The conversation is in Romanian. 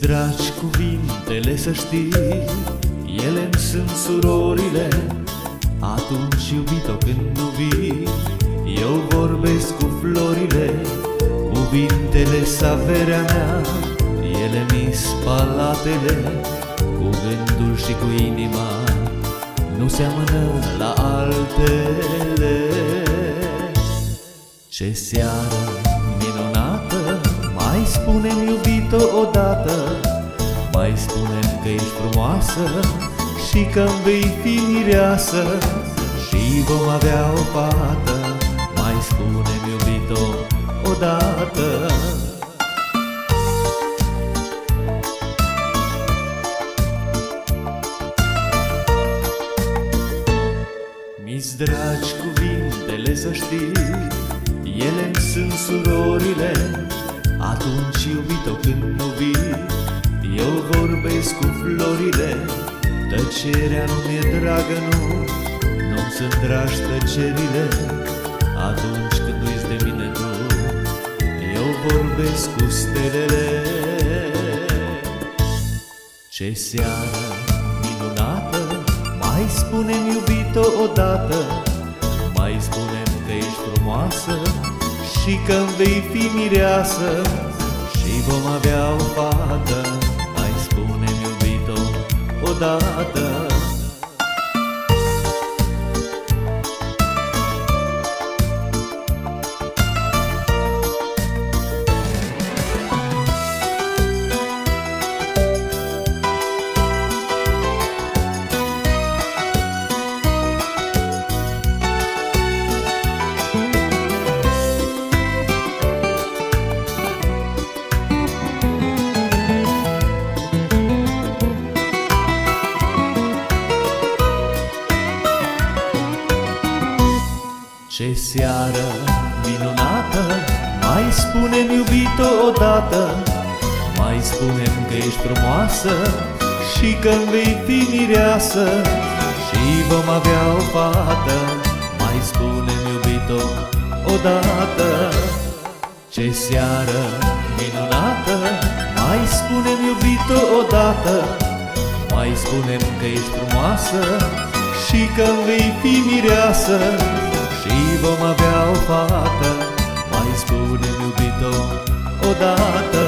dragi cuvintele să știi ele sunt surorile. Atunci iubito când nu vii Eu vorbesc cu florile. Cuvintele saverea mea Ele mi spalatele Cu gândul și cu inima Nu seamănă la altele. Ce seară minunată Mai spune-mi iubito odată. Mai spune că ești frumoasă Și că-mi vei fi mireasă Și vom avea o fată. Mai spune-mi iubito odată. Mi-s dragi cuvintele să știi Ele sunt surorile Atunci iubito când nu vii Eu vorbesc cu florile. Tăcerea nu mi-e dragă, nu Nu-mi sunt dragi tăcerile. Atunci când uiți de mine tu Eu vorbesc cu stelele. Ce seară minunată Mai spune-mi iubito odată. Mai spune că ești frumoasă Și că-mi vei fi mireasă. Și vom avea o fată Mai spune-mi iubito odată Ce seară minunată Mai spune-mi iubito odată. Mai spune-mi că ești frumoasă Și că-mi vei fi mireasă. Și vom avea o fată Mai spune-mi iubito odată. Ce seară minunată Mai spune-mi iubito odată. Mai spune-mi că ești frumoasă Și că-mi vei fi mireasă și vom avea o fată Mai spune-mi iubito odată